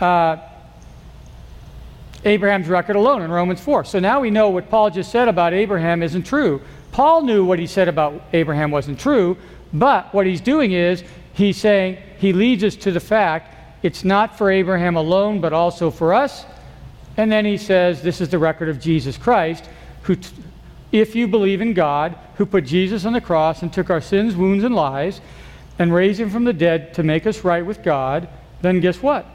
uh, Abraham's record alone in Romans 4. So now we know what Paul just said about Abraham isn't true. Paul knew what he said about Abraham wasn't true, but what he's doing is he's saying he leads us to the fact it's not for Abraham alone, but also for us. And then he says this is the record of Jesus Christ, who, t- if you believe in God, who put Jesus on the cross and took our sins, wounds, and lies, and raised him from the dead to make us right with God, then guess what?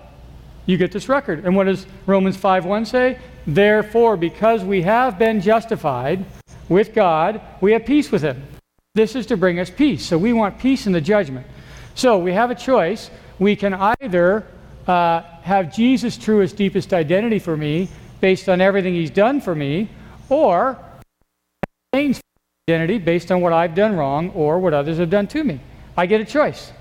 You get this record. And what does Romans 5:1 say? Therefore, because we have been justified with God, we have peace with him. This is to bring us peace. So we want peace in the judgment. So we have a choice. We can either uh, have Jesus' truest, deepest identity for me based on everything he's done for me, or change identity based on what I've done wrong or what others have done to me. I get a choice.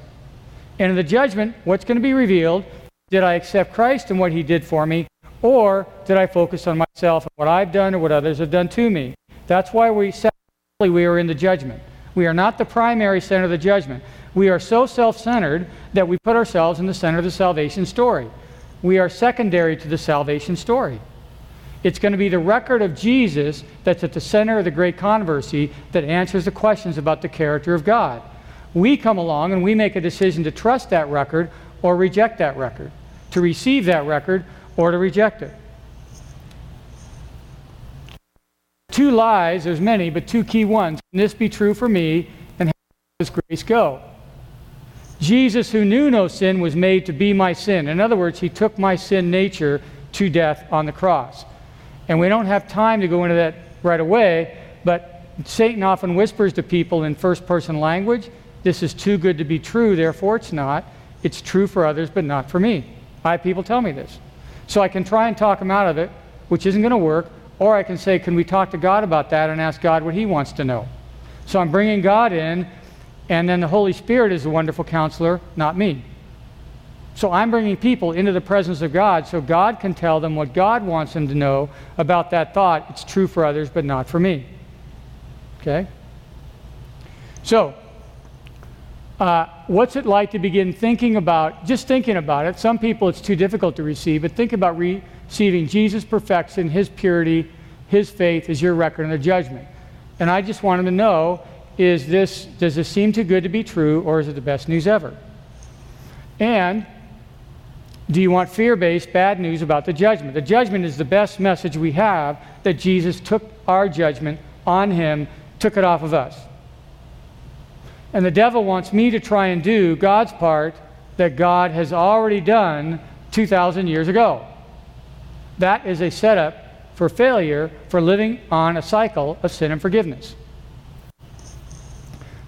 And in the judgment, what's going to be revealed? Did I accept Christ and what he did for me? Or did I focus on myself and what I've done or what others have done to me? That's why we we are in the judgment. We are not the primary center of the judgment. We are so self centered that we put ourselves in the center of the salvation story. We are secondary to the salvation story. It's going to be the record of Jesus that's at the center of the great controversy that answers the questions about the character of God. We come along and we make a decision to trust that record or reject that record, to receive that record or to reject it. Two lies, there's many, but two key ones. Can this be true for me? And how does grace go? Jesus, who knew no sin, was made to be my sin. In other words, he took my sin nature to death on the cross. And we don't have time to go into that right away, but Satan often whispers to people in first person language this is too good to be true, therefore it's not. It's true for others, but not for me. I have people tell me this. So I can try and talk them out of it, which isn't going to work, or I can say, can we talk to God about that and ask God what He wants to know? So I'm bringing God in and then the Holy Spirit is the wonderful counselor, not me. So I'm bringing people into the presence of God so God can tell them what God wants them to know about that thought. It's true for others, but not for me. Okay? So, uh, what's it like to begin thinking about, just thinking about it? Some people it's too difficult to receive, but think about receiving Jesus' perfection, His purity, His faith as your record in the judgment. And I just want them to know is this does this seem too good to be true or is it the best news ever? And do you want fear based bad news about the judgment? The judgment is the best message we have that Jesus took our judgment on him, took it off of us. And the devil wants me to try and do God's part that God has already done 2,000 years ago. That is a setup for failure for living on a cycle of sin and forgiveness.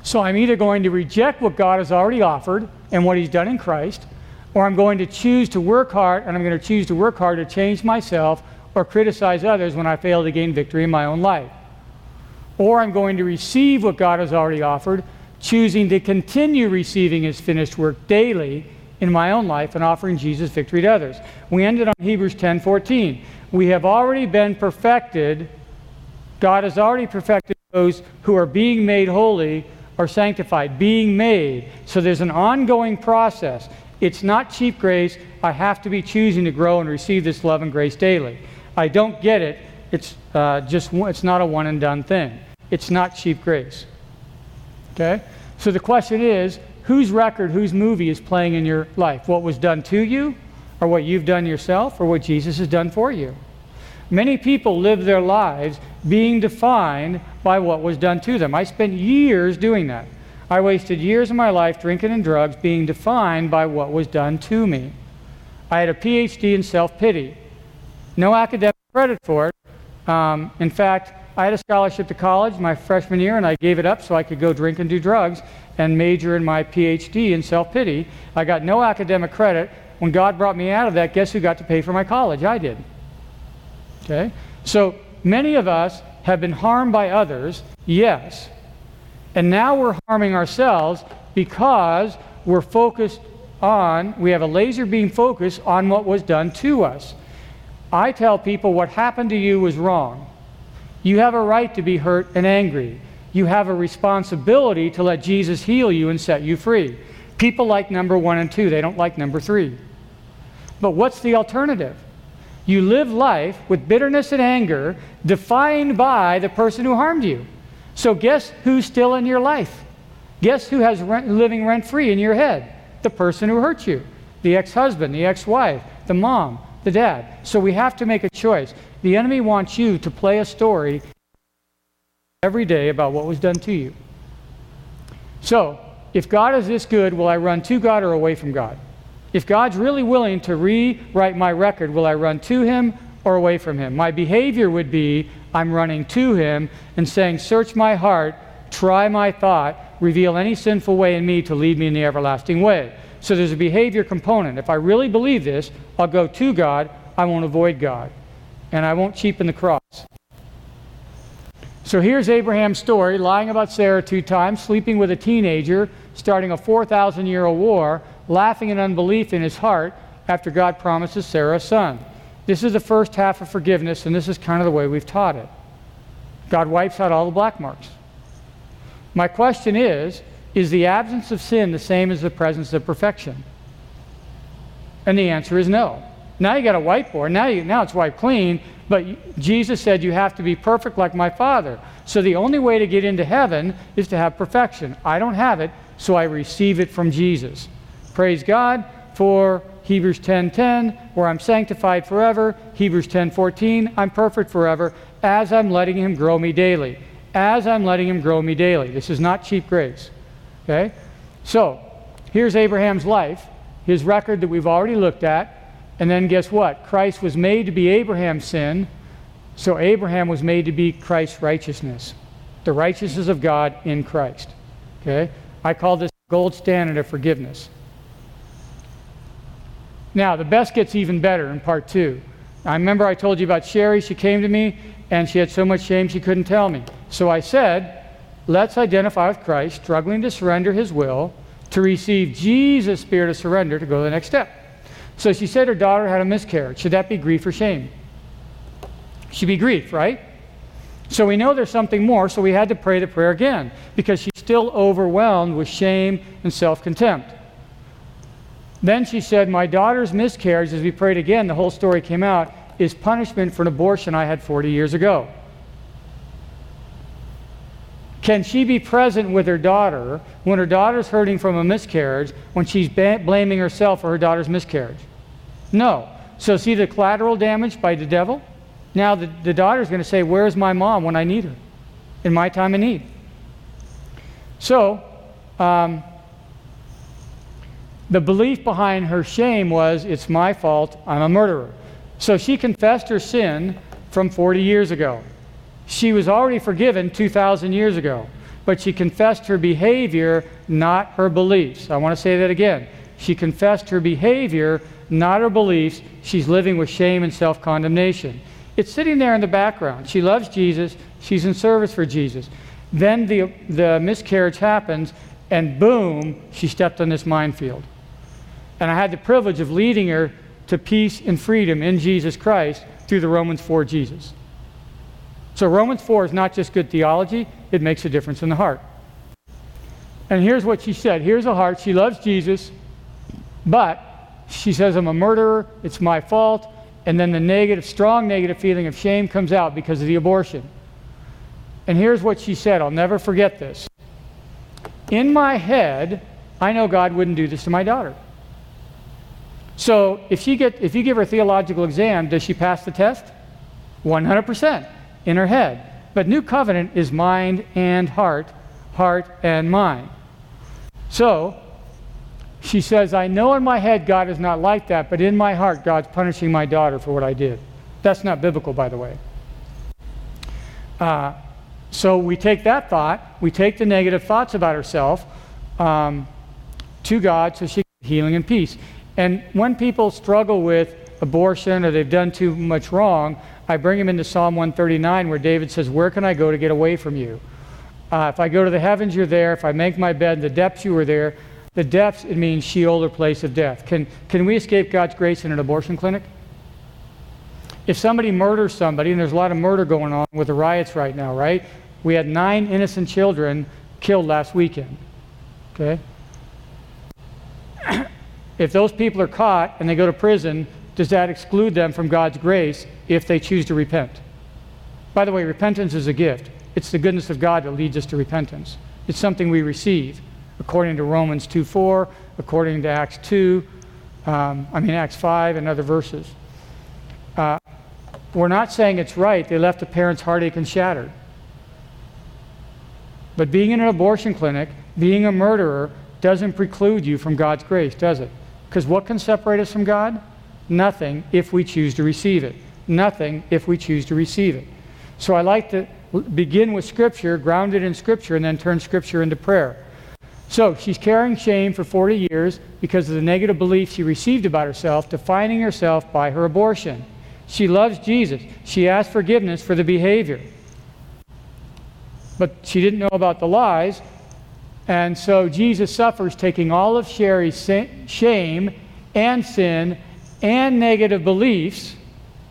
So I'm either going to reject what God has already offered and what He's done in Christ, or I'm going to choose to work hard, and I'm going to choose to work hard to change myself or criticize others when I fail to gain victory in my own life. Or I'm going to receive what God has already offered, choosing to continue receiving His finished work daily in my own life and offering Jesus victory to others. We ended on Hebrews 10:14. We have already been perfected. God has already perfected those who are being made holy are sanctified, being made. So there's an ongoing process. It's not cheap grace. I have to be choosing to grow and receive this love and grace daily. I don't get it. It's uh, just it's not a one and done thing. It's not cheap grace. Okay. So the question is, whose record, whose movie is playing in your life? What was done to you, or what you've done yourself, or what Jesus has done for you? Many people live their lives being defined by what was done to them. I spent years doing that. I wasted years of my life drinking and drugs being defined by what was done to me. I had a PhD in self pity. No academic credit for it. Um, in fact, I had a scholarship to college my freshman year, and I gave it up so I could go drink and do drugs and major in my PhD in self pity. I got no academic credit. When God brought me out of that, guess who got to pay for my college? I did. Okay? So many of us have been harmed by others, yes. And now we're harming ourselves because we're focused on, we have a laser beam focus on what was done to us. I tell people what happened to you was wrong. You have a right to be hurt and angry. You have a responsibility to let Jesus heal you and set you free. People like number one and two, they don't like number three. But what's the alternative? You live life with bitterness and anger defined by the person who harmed you. So, guess who's still in your life? Guess who has rent, living rent free in your head? The person who hurt you the ex husband, the ex wife, the mom, the dad. So, we have to make a choice. The enemy wants you to play a story every day about what was done to you. So, if God is this good, will I run to God or away from God? If God's really willing to rewrite my record, will I run to Him or away from Him? My behavior would be I'm running to Him and saying, Search my heart, try my thought, reveal any sinful way in me to lead me in the everlasting way. So there's a behavior component. If I really believe this, I'll go to God, I won't avoid God, and I won't cheapen the cross. So here's Abraham's story lying about Sarah two times, sleeping with a teenager, starting a 4,000 year old war, laughing in unbelief in his heart after God promises Sarah a son. This is the first half of forgiveness, and this is kind of the way we've taught it. God wipes out all the black marks. My question is Is the absence of sin the same as the presence of perfection? And the answer is no. Now you got a whiteboard. Now, you, now it's wiped clean, but Jesus said you have to be perfect like my Father. So the only way to get into heaven is to have perfection. I don't have it, so I receive it from Jesus. Praise God for Hebrews 10:10, where I'm sanctified forever. Hebrews 10:14, I'm perfect forever as I'm letting him grow me daily. As I'm letting him grow me daily. This is not cheap grace. Okay? So, here's Abraham's life, his record that we've already looked at. And then guess what? Christ was made to be Abraham's sin, so Abraham was made to be Christ's righteousness. The righteousness of God in Christ. Okay? I call this gold standard of forgiveness. Now, the best gets even better in part two. I remember I told you about Sherry. She came to me and she had so much shame she couldn't tell me. So I said, let's identify with Christ, struggling to surrender his will, to receive Jesus' spirit of surrender to go to the next step. So she said her daughter had a miscarriage. Should that be grief or shame? Should be grief, right? So we know there's something more, so we had to pray the prayer again because she's still overwhelmed with shame and self contempt. Then she said, My daughter's miscarriage, as we prayed again, the whole story came out, is punishment for an abortion I had 40 years ago. Can she be present with her daughter when her daughter's hurting from a miscarriage when she's ba- blaming herself for her daughter's miscarriage? No. So, see the collateral damage by the devil? Now, the, the daughter's going to say, Where's my mom when I need her? In my time of need. So, um, the belief behind her shame was, It's my fault, I'm a murderer. So she confessed her sin from 40 years ago. She was already forgiven 2,000 years ago, but she confessed her behavior, not her beliefs. I want to say that again. She confessed her behavior, not her beliefs. She's living with shame and self condemnation. It's sitting there in the background. She loves Jesus, she's in service for Jesus. Then the, the miscarriage happens, and boom, she stepped on this minefield. And I had the privilege of leading her to peace and freedom in Jesus Christ through the Romans 4 Jesus. So Romans 4 is not just good theology, it makes a difference in the heart. And here's what she said here's a heart. She loves Jesus, but she says, I'm a murderer, it's my fault. And then the negative, strong negative feeling of shame comes out because of the abortion. And here's what she said I'll never forget this. In my head, I know God wouldn't do this to my daughter. So if, she get, if you give her a theological exam, does she pass the test? 100% in her head. But new covenant is mind and heart, heart and mind. So she says, I know in my head God is not like that, but in my heart God's punishing my daughter for what I did. That's not biblical, by the way. Uh, so we take that thought, we take the negative thoughts about herself um, to God so she can healing and peace. And when people struggle with abortion or they've done too much wrong, I bring them into Psalm 139 where David says, Where can I go to get away from you? Uh, if I go to the heavens, you're there. If I make my bed in the depths, you are there. The depths, it means Sheol or place of death. Can, can we escape God's grace in an abortion clinic? If somebody murders somebody, and there's a lot of murder going on with the riots right now, right? We had nine innocent children killed last weekend. Okay? if those people are caught and they go to prison, does that exclude them from God's grace if they choose to repent? By the way, repentance is a gift. It's the goodness of God that leads us to repentance. It's something we receive, according to Romans 2:4, according to Acts 2, um, I mean, Acts 5, and other verses. Uh, we're not saying it's right. They left the parents heartache and shattered. But being in an abortion clinic, being a murderer, doesn't preclude you from God's grace, does it? Because what can separate us from God? Nothing if we choose to receive it. Nothing if we choose to receive it. So I like to begin with Scripture, grounded in Scripture, and then turn Scripture into prayer. So she's carrying shame for 40 years because of the negative beliefs she received about herself, defining herself by her abortion. She loves Jesus. She asked forgiveness for the behavior. But she didn't know about the lies. And so Jesus suffers taking all of Sherry's shame and sin and negative beliefs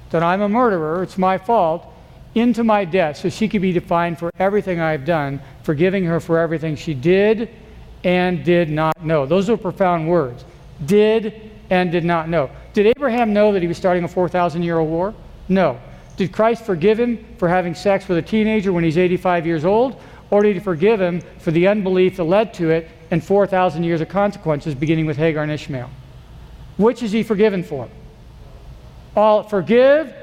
that I'm a murderer, it's my fault, into my death so she could be defined for everything I've done, forgiving her for everything she did and did not know. Those are profound words. Did and did not know. Did Abraham know that he was starting a 4,000 year old war? No. Did Christ forgive him for having sex with a teenager when he's 85 years old? Or did he forgive him for the unbelief that led to it and 4,000 years of consequences, beginning with Hagar and Ishmael? Which is he forgiven for? All forgive,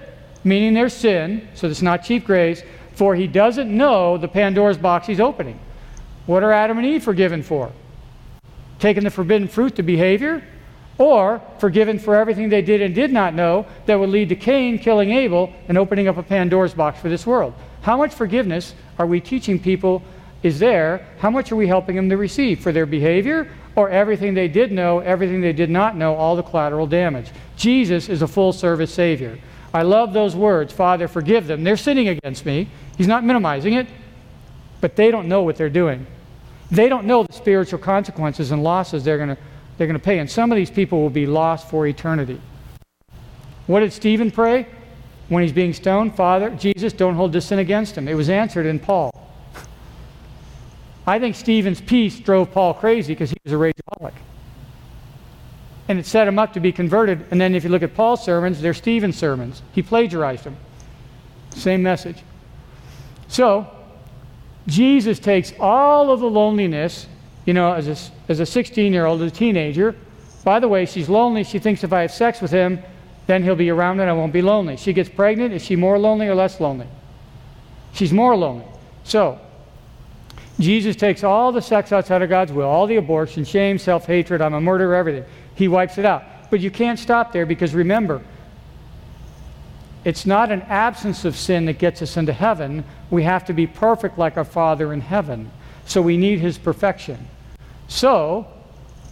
meaning their sin, so it's not cheap grace, for he doesn't know the Pandora's box he's opening. What are Adam and Eve forgiven for? Taking the forbidden fruit to behavior? Or forgiven for everything they did and did not know that would lead to Cain killing Abel and opening up a Pandora's box for this world? How much forgiveness are we teaching people is there? How much are we helping them to receive for their behavior or everything they did know, everything they did not know, all the collateral damage? Jesus is a full service Savior. I love those words, Father, forgive them. They're sinning against me. He's not minimizing it, but they don't know what they're doing. They don't know the spiritual consequences and losses they're going to they're going to pay. And some of these people will be lost for eternity. What did Stephen pray when he's being stoned? Father, Jesus, don't hold this sin against him. It was answered in Paul. I think Stephen's peace drove Paul crazy because he was a rageaholic. And it set him up to be converted. And then if you look at Paul's sermons, they're Stephen's sermons. He plagiarized them. Same message. So, Jesus takes all of the loneliness, you know, as a, as a 16 year old, as a teenager. By the way, she's lonely. She thinks if I have sex with him, then he'll be around and I won't be lonely. She gets pregnant. Is she more lonely or less lonely? She's more lonely. So, Jesus takes all the sex outside of God's will, all the abortion, shame, self hatred, I'm a murderer, everything. He wipes it out. But you can't stop there because remember, it's not an absence of sin that gets us into heaven. We have to be perfect like our Father in heaven. So we need His perfection. So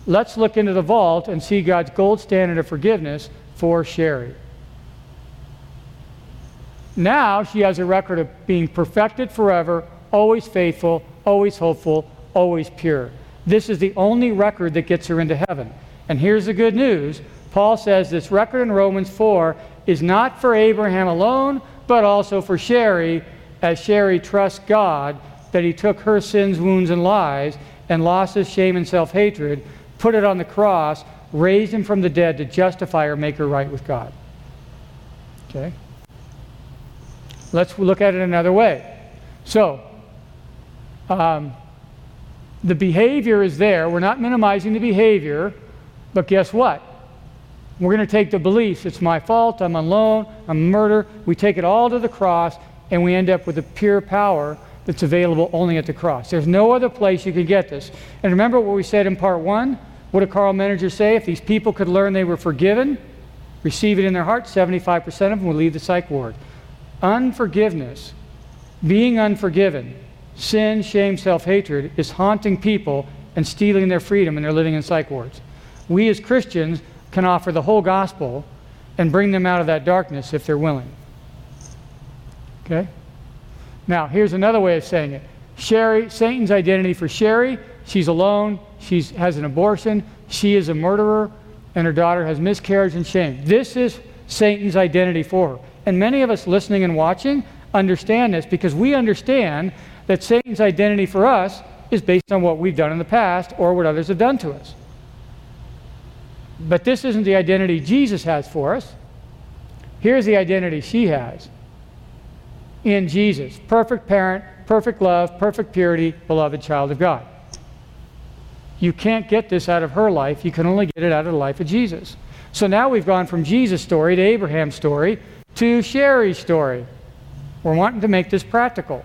let's look into the vault and see God's gold standard of forgiveness for Sherry. Now she has a record of being perfected forever, always faithful, always hopeful, always pure. This is the only record that gets her into heaven. And here's the good news Paul says this record in Romans 4 is not for Abraham alone, but also for Sherry, as Sherry trusts God that he took her sins, wounds, and lies and losses, shame, and self hatred, put it on the cross, raised him from the dead to justify or make her right with God. Okay? Let's look at it another way. So, um, the behavior is there. We're not minimizing the behavior, but guess what? We're going to take the beliefs it's my fault, I'm alone, I'm a murder. We take it all to the cross, and we end up with a pure power that's available only at the cross. There's no other place you can get this. And remember what we said in part one? What did Karl Menninger say? If these people could learn they were forgiven, receive it in their heart, 75% of them would leave the psych ward. Unforgiveness, being unforgiven, sin, shame, self hatred is haunting people and stealing their freedom, and they're living in psych wards. We as Christians can offer the whole gospel and bring them out of that darkness if they're willing. Okay? Now, here's another way of saying it. Sherry, Satan's identity for Sherry, she's alone, she has an abortion, she is a murderer, and her daughter has miscarriage and shame. This is Satan's identity for her. And many of us listening and watching understand this because we understand that Satan's identity for us is based on what we've done in the past or what others have done to us. But this isn't the identity Jesus has for us. Here's the identity she has in Jesus perfect parent, perfect love, perfect purity, beloved child of God. You can't get this out of her life. You can only get it out of the life of Jesus. So now we've gone from Jesus' story to Abraham's story to Sherry's story. We're wanting to make this practical.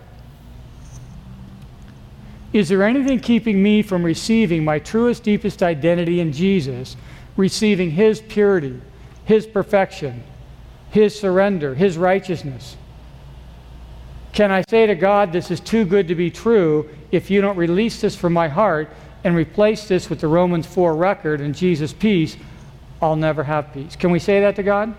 Is there anything keeping me from receiving my truest, deepest identity in Jesus, receiving His purity, His perfection, His surrender, His righteousness? Can I say to God, This is too good to be true if you don't release this from my heart and replace this with the Romans 4 record and Jesus' peace? I'll never have peace. Can we say that to God?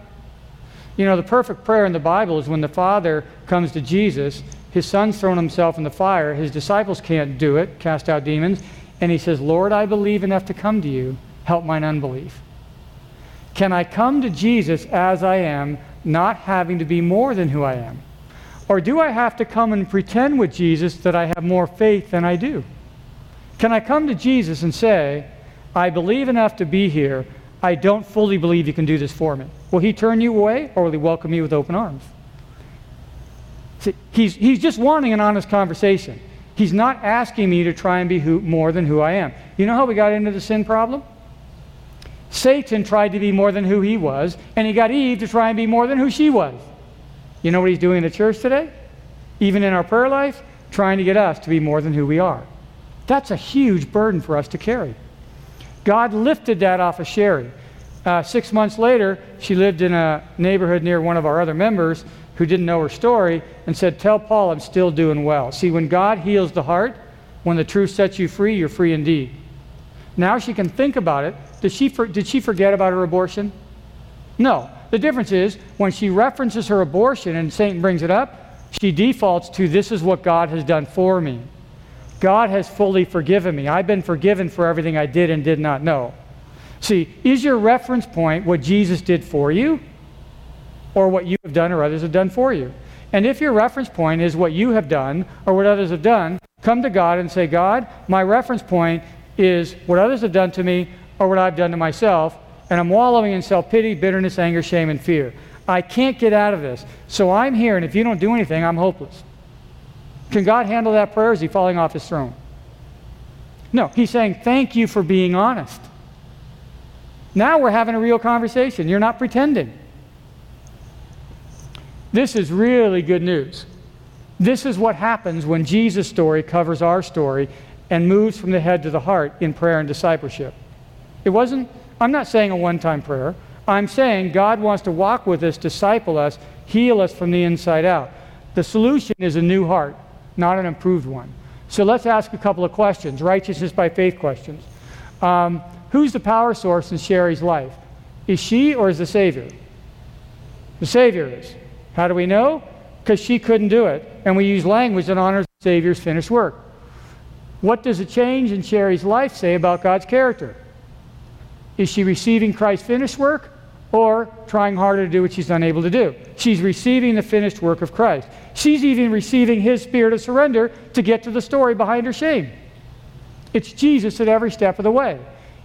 You know, the perfect prayer in the Bible is when the Father comes to Jesus his son's thrown himself in the fire. His disciples can't do it, cast out demons. And he says, Lord, I believe enough to come to you. Help mine unbelief. Can I come to Jesus as I am, not having to be more than who I am? Or do I have to come and pretend with Jesus that I have more faith than I do? Can I come to Jesus and say, I believe enough to be here. I don't fully believe you can do this for me? Will he turn you away or will he welcome you with open arms? See, he's, he's just wanting an honest conversation. He's not asking me to try and be who, more than who I am. You know how we got into the sin problem? Satan tried to be more than who he was, and he got Eve to try and be more than who she was. You know what he's doing in the church today? Even in our prayer life, trying to get us to be more than who we are. That's a huge burden for us to carry. God lifted that off of Sherry. Uh, six months later, she lived in a neighborhood near one of our other members who didn't know her story and said, Tell Paul I'm still doing well. See, when God heals the heart, when the truth sets you free, you're free indeed. Now she can think about it. Did she, for, did she forget about her abortion? No. The difference is when she references her abortion and Satan brings it up, she defaults to this is what God has done for me. God has fully forgiven me. I've been forgiven for everything I did and did not know. See, is your reference point what Jesus did for you? or what you have done or others have done for you. And if your reference point is what you have done or what others have done, come to God and say, God, my reference point is what others have done to me or what I've done to myself, and I'm wallowing in self pity, bitterness, anger, shame, and fear. I can't get out of this. So I'm here, and if you don't do anything, I'm hopeless. Can God handle that prayer? Is he falling off his throne? No, he's saying, Thank you for being honest. Now we're having a real conversation. You're not pretending. This is really good news. This is what happens when Jesus' story covers our story and moves from the head to the heart in prayer and discipleship. It wasn't, I'm not saying a one time prayer. I'm saying God wants to walk with us, disciple us, heal us from the inside out. The solution is a new heart, not an improved one. So let's ask a couple of questions righteousness by faith questions. Um, who's the power source in Sherry's life? Is she or is the Savior? The Savior is. How do we know? Because she couldn't do it. And we use language that honors the Savior's finished work. What does a change in Sherry's life say about God's character? Is she receiving Christ's finished work or trying harder to do what she's unable to do? She's receiving the finished work of Christ. She's even receiving his spirit of surrender to get to the story behind her shame. It's Jesus at every step of the way.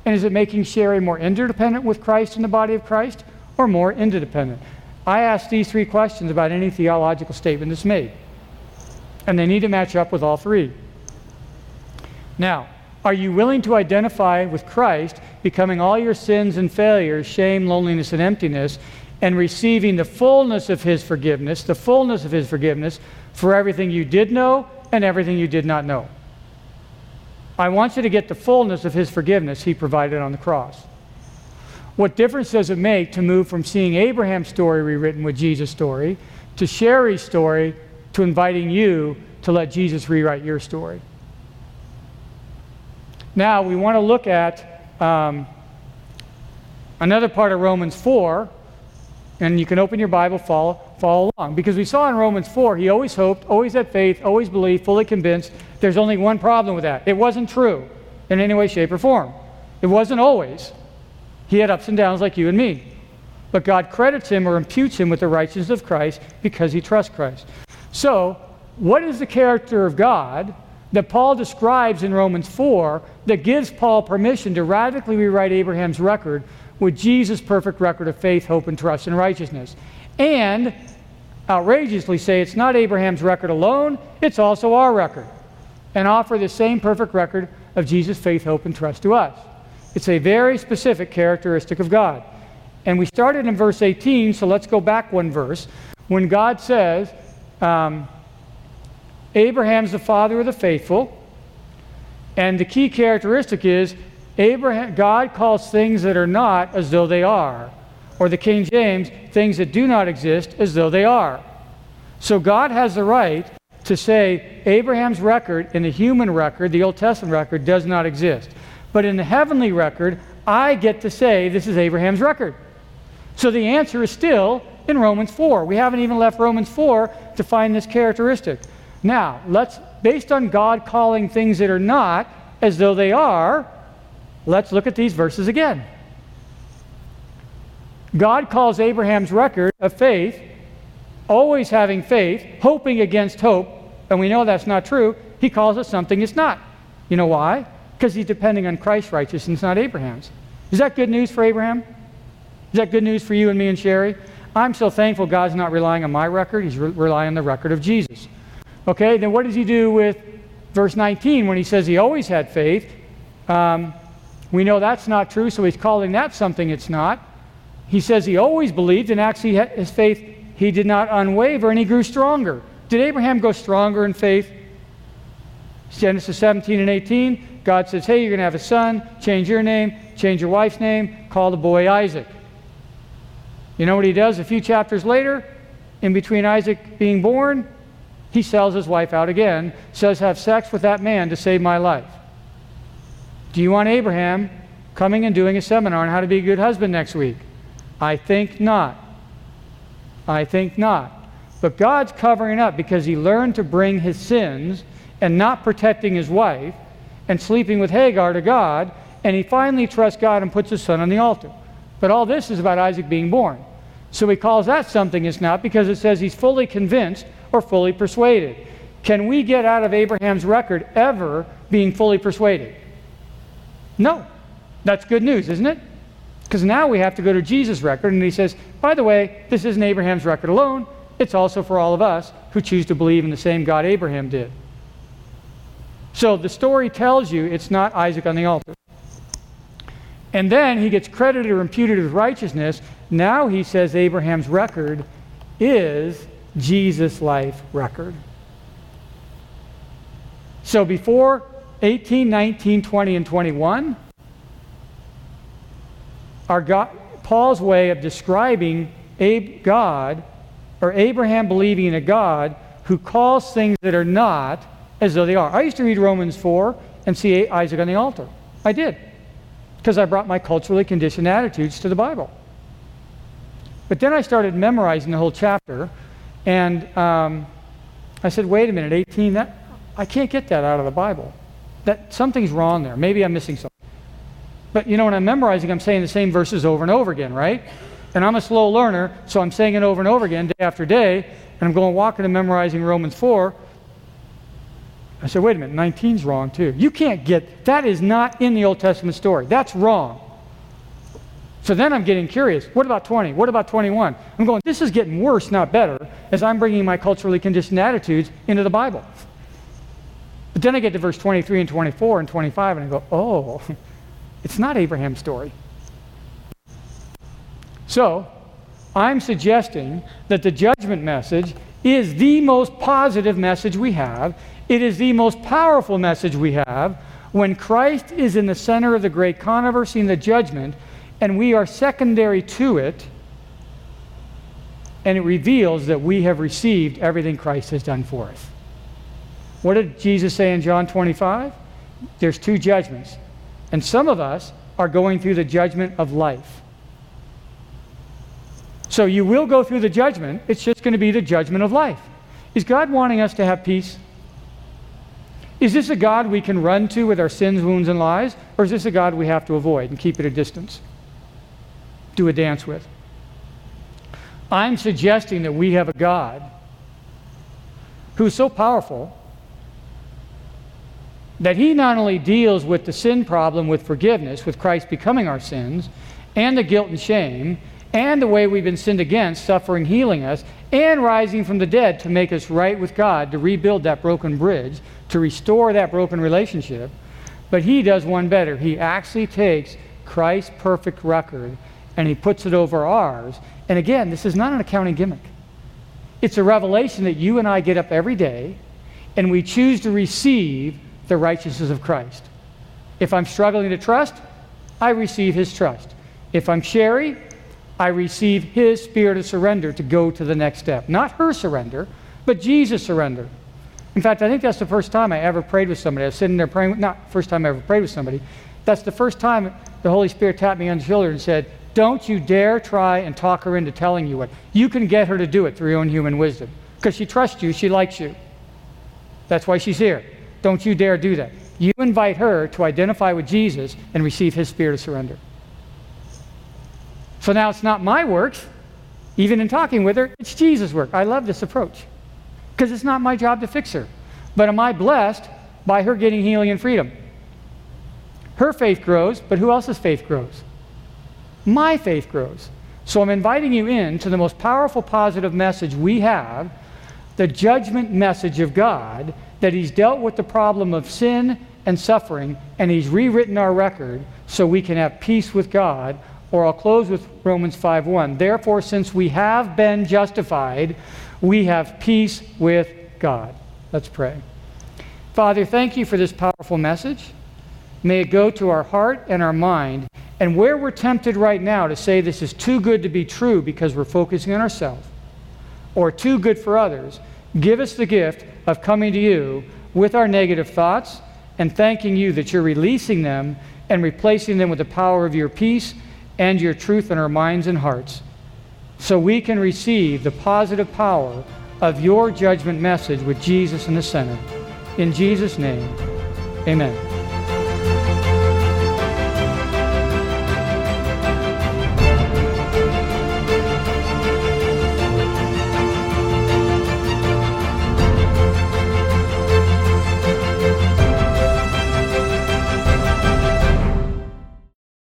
And is it making Sherry more interdependent with Christ in the body of Christ or more interdependent? I ask these three questions about any theological statement that's made. And they need to match up with all three. Now, are you willing to identify with Christ, becoming all your sins and failures, shame, loneliness, and emptiness, and receiving the fullness of His forgiveness, the fullness of His forgiveness for everything you did know and everything you did not know? I want you to get the fullness of His forgiveness He provided on the cross. What difference does it make to move from seeing Abraham's story rewritten with Jesus' story to Sherry's story to inviting you to let Jesus rewrite your story? Now, we want to look at um, another part of Romans 4, and you can open your Bible, follow, follow along. Because we saw in Romans 4, he always hoped, always had faith, always believed, fully convinced. There's only one problem with that it wasn't true in any way, shape, or form. It wasn't always. He had ups and downs like you and me. But God credits him or imputes him with the righteousness of Christ because he trusts Christ. So, what is the character of God that Paul describes in Romans 4 that gives Paul permission to radically rewrite Abraham's record with Jesus' perfect record of faith, hope, and trust and righteousness. And outrageously say it's not Abraham's record alone, it's also our record. And offer the same perfect record of Jesus' faith, hope, and trust to us. It's a very specific characteristic of God. And we started in verse 18, so let's go back one verse. When God says, um, Abraham's the father of the faithful, and the key characteristic is Abraham, God calls things that are not as though they are. Or the King James, things that do not exist as though they are. So God has the right to say Abraham's record in the human record, the Old Testament record, does not exist. But in the heavenly record, I get to say this is Abraham's record. So the answer is still in Romans 4. We haven't even left Romans 4 to find this characteristic. Now, let's, based on God calling things that are not as though they are, let's look at these verses again. God calls Abraham's record of faith, always having faith, hoping against hope, and we know that's not true. He calls it something it's not. You know why? Because he's depending on Christ's righteousness, not Abraham's. Is that good news for Abraham? Is that good news for you and me and Sherry? I'm so thankful God's not relying on my record, He's re- relying on the record of Jesus. Okay, then what does He do with verse 19 when He says He always had faith? Um, we know that's not true, so He's calling that something it's not. He says He always believed, and actually His faith, He did not unwaver, and He grew stronger. Did Abraham go stronger in faith? Genesis 17 and 18, God says, Hey, you're going to have a son, change your name, change your wife's name, call the boy Isaac. You know what he does a few chapters later? In between Isaac being born, he sells his wife out again, says, Have sex with that man to save my life. Do you want Abraham coming and doing a seminar on how to be a good husband next week? I think not. I think not. But God's covering up because he learned to bring his sins and not protecting his wife and sleeping with Hagar to God, and he finally trusts God and puts his son on the altar. But all this is about Isaac being born. So he calls that something it's not because it says he's fully convinced or fully persuaded. Can we get out of Abraham's record ever being fully persuaded? No. That's good news, isn't it? Because now we have to go to Jesus' record, and he says, by the way, this isn't Abraham's record alone, it's also for all of us who choose to believe in the same God Abraham did. So the story tells you it's not Isaac on the altar. And then he gets credited or imputed with righteousness. Now he says Abraham's record is Jesus' life record. So before 18, 19, 20, and 21, our God, Paul's way of describing Abe, God, or Abraham believing in a God who calls things that are not as though they are. I used to read Romans 4 and see Isaac on the altar. I did because I brought my culturally conditioned attitudes to the Bible. But then I started memorizing the whole chapter, and um, I said, wait a minute, 18, that, I can't get that out of the Bible. That Something's wrong there. Maybe I'm missing something. But you know, when I'm memorizing, I'm saying the same verses over and over again, right? And I'm a slow learner, so I'm saying it over and over again, day after day, and I'm going walking and memorizing Romans 4, I said, wait a minute, 19's wrong too. You can't get, that is not in the Old Testament story. That's wrong. So then I'm getting curious. What about 20? What about 21? I'm going, this is getting worse, not better, as I'm bringing my culturally conditioned attitudes into the Bible. But then I get to verse 23 and 24 and 25, and I go, oh, it's not Abraham's story. So I'm suggesting that the judgment message is the most positive message we have it is the most powerful message we have when Christ is in the center of the great controversy and the judgment, and we are secondary to it, and it reveals that we have received everything Christ has done for us. What did Jesus say in John 25? There's two judgments. And some of us are going through the judgment of life. So you will go through the judgment, it's just going to be the judgment of life. Is God wanting us to have peace? Is this a God we can run to with our sins, wounds, and lies? Or is this a God we have to avoid and keep at a distance? Do a dance with? I'm suggesting that we have a God who's so powerful that he not only deals with the sin problem with forgiveness, with Christ becoming our sins, and the guilt and shame, and the way we've been sinned against, suffering, healing us, and rising from the dead to make us right with God, to rebuild that broken bridge, to restore that broken relationship. But he does one better. He actually takes Christ's perfect record and he puts it over ours. And again, this is not an accounting gimmick. It's a revelation that you and I get up every day and we choose to receive the righteousness of Christ. If I'm struggling to trust, I receive his trust. If I'm Sherry, I receive his spirit of surrender to go to the next step. Not her surrender, but Jesus' surrender. In fact, I think that's the first time I ever prayed with somebody. I was sitting there praying, not first time I ever prayed with somebody. That's the first time the Holy Spirit tapped me on the shoulder and said, Don't you dare try and talk her into telling you what. You can get her to do it through your own human wisdom. Because she trusts you, she likes you. That's why she's here. Don't you dare do that. You invite her to identify with Jesus and receive his spirit of surrender. So now it's not my works, even in talking with her, it's Jesus' work. I love this approach because it's not my job to fix her. But am I blessed by her getting healing and freedom? Her faith grows, but who else's faith grows? My faith grows. So I'm inviting you in to the most powerful positive message we have the judgment message of God that He's dealt with the problem of sin and suffering, and He's rewritten our record so we can have peace with God. Or I'll close with Romans 5:1. Therefore, since we have been justified, we have peace with God. Let's pray. Father, thank you for this powerful message. May it go to our heart and our mind. And where we're tempted right now to say this is too good to be true because we're focusing on ourselves, or too good for others, give us the gift of coming to you with our negative thoughts and thanking you that you're releasing them and replacing them with the power of your peace and your truth in our minds and hearts so we can receive the positive power of your judgment message with Jesus in the center. In Jesus' name, amen.